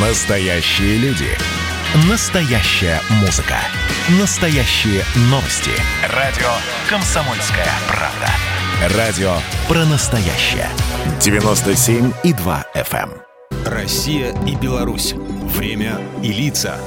Настоящие люди. Настоящая музыка. Настоящие новости. Радио «Комсомольская правда». Радио про настоящее. 97,2 FM. эм. Россия и Беларусь. Время и лица.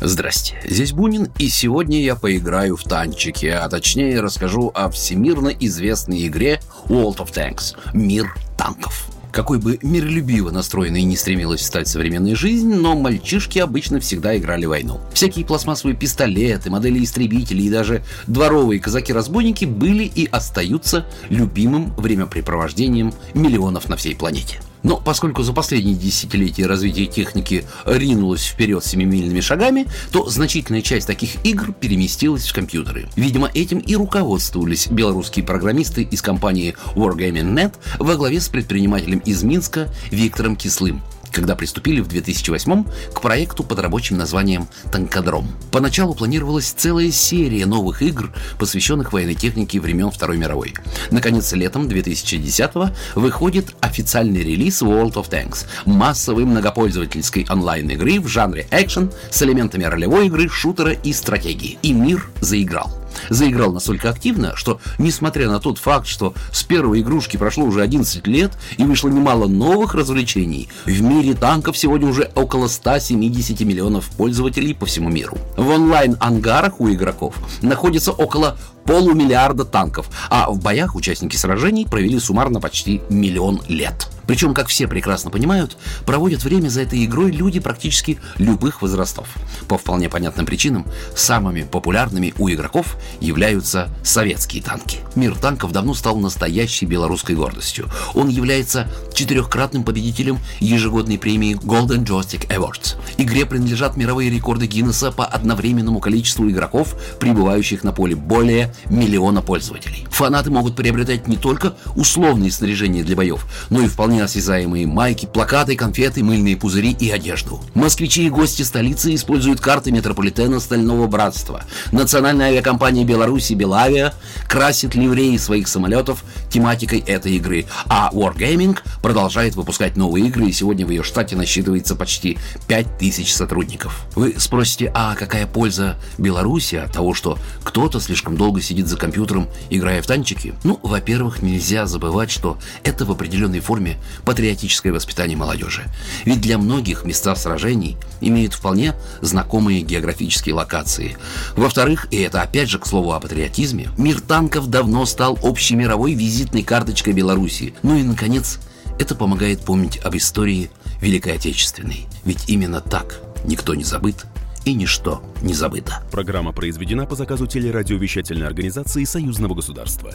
Здрасте, здесь Бунин, и сегодня я поиграю в танчики, а точнее расскажу о всемирно известной игре World of Tanks – Мир танков. Какой бы миролюбиво настроенной не стремилась стать современная жизнь, но мальчишки обычно всегда играли войну. Всякие пластмассовые пистолеты, модели истребителей и даже дворовые казаки-разбойники были и остаются любимым времяпрепровождением миллионов на всей планете. Но поскольку за последние десятилетия развитие техники ринулось вперед семимильными шагами, то значительная часть таких игр переместилась в компьютеры. Видимо, этим и руководствовались белорусские программисты из компании Wargaming.net во главе с предпринимателем из Минска Виктором Кислым когда приступили в 2008 к проекту под рабочим названием «Танкодром». Поначалу планировалась целая серия новых игр, посвященных военной технике времен Второй мировой. Наконец, летом 2010 выходит официальный релиз World of Tanks – массовой многопользовательской онлайн-игры в жанре экшен с элементами ролевой игры, шутера и стратегии. И мир заиграл заиграл настолько активно, что, несмотря на тот факт, что с первой игрушки прошло уже 11 лет и вышло немало новых развлечений, в мире танков сегодня уже около 170 миллионов пользователей по всему миру. В онлайн-ангарах у игроков находится около полумиллиарда танков, а в боях участники сражений провели суммарно почти миллион лет. Причем, как все прекрасно понимают, проводят время за этой игрой люди практически любых возрастов. По вполне понятным причинам, самыми популярными у игроков являются советские танки. Мир танков давно стал настоящей белорусской гордостью. Он является четырехкратным победителем ежегодной премии Golden Joystick Awards. Игре принадлежат мировые рекорды Гиннесса по одновременному количеству игроков, прибывающих на поле более миллиона пользователей. Фанаты могут приобретать не только условные снаряжения для боев, но и вполне осязаемые майки, плакаты, конфеты, мыльные пузыри и одежду. Москвичи и гости столицы используют карты метрополитена Стального Братства. Национальная авиакомпания Беларуси Белавиа красит ливреи своих самолетов тематикой этой игры, а Wargaming продолжает выпускать новые игры, и сегодня в ее штате насчитывается почти 5000 сотрудников. Вы спросите, а какая польза Беларуси от того, что кто-то слишком долго сидит за компьютером, играя в танчики? Ну, во-первых, нельзя забывать, что это в определенной форме патриотическое воспитание молодежи. Ведь для многих места сражений имеют вполне знакомые географические локации. Во-вторых, и это опять же к слову о патриотизме, мир танков давно стал общемировой визитной карточкой Беларуси. Ну и, наконец, это помогает помнить об истории Великой Отечественной. Ведь именно так никто не забыт и ничто не забыто. Программа произведена по заказу телерадиовещательной организации Союзного государства.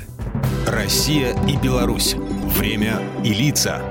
Россия и Беларусь. Время и лица.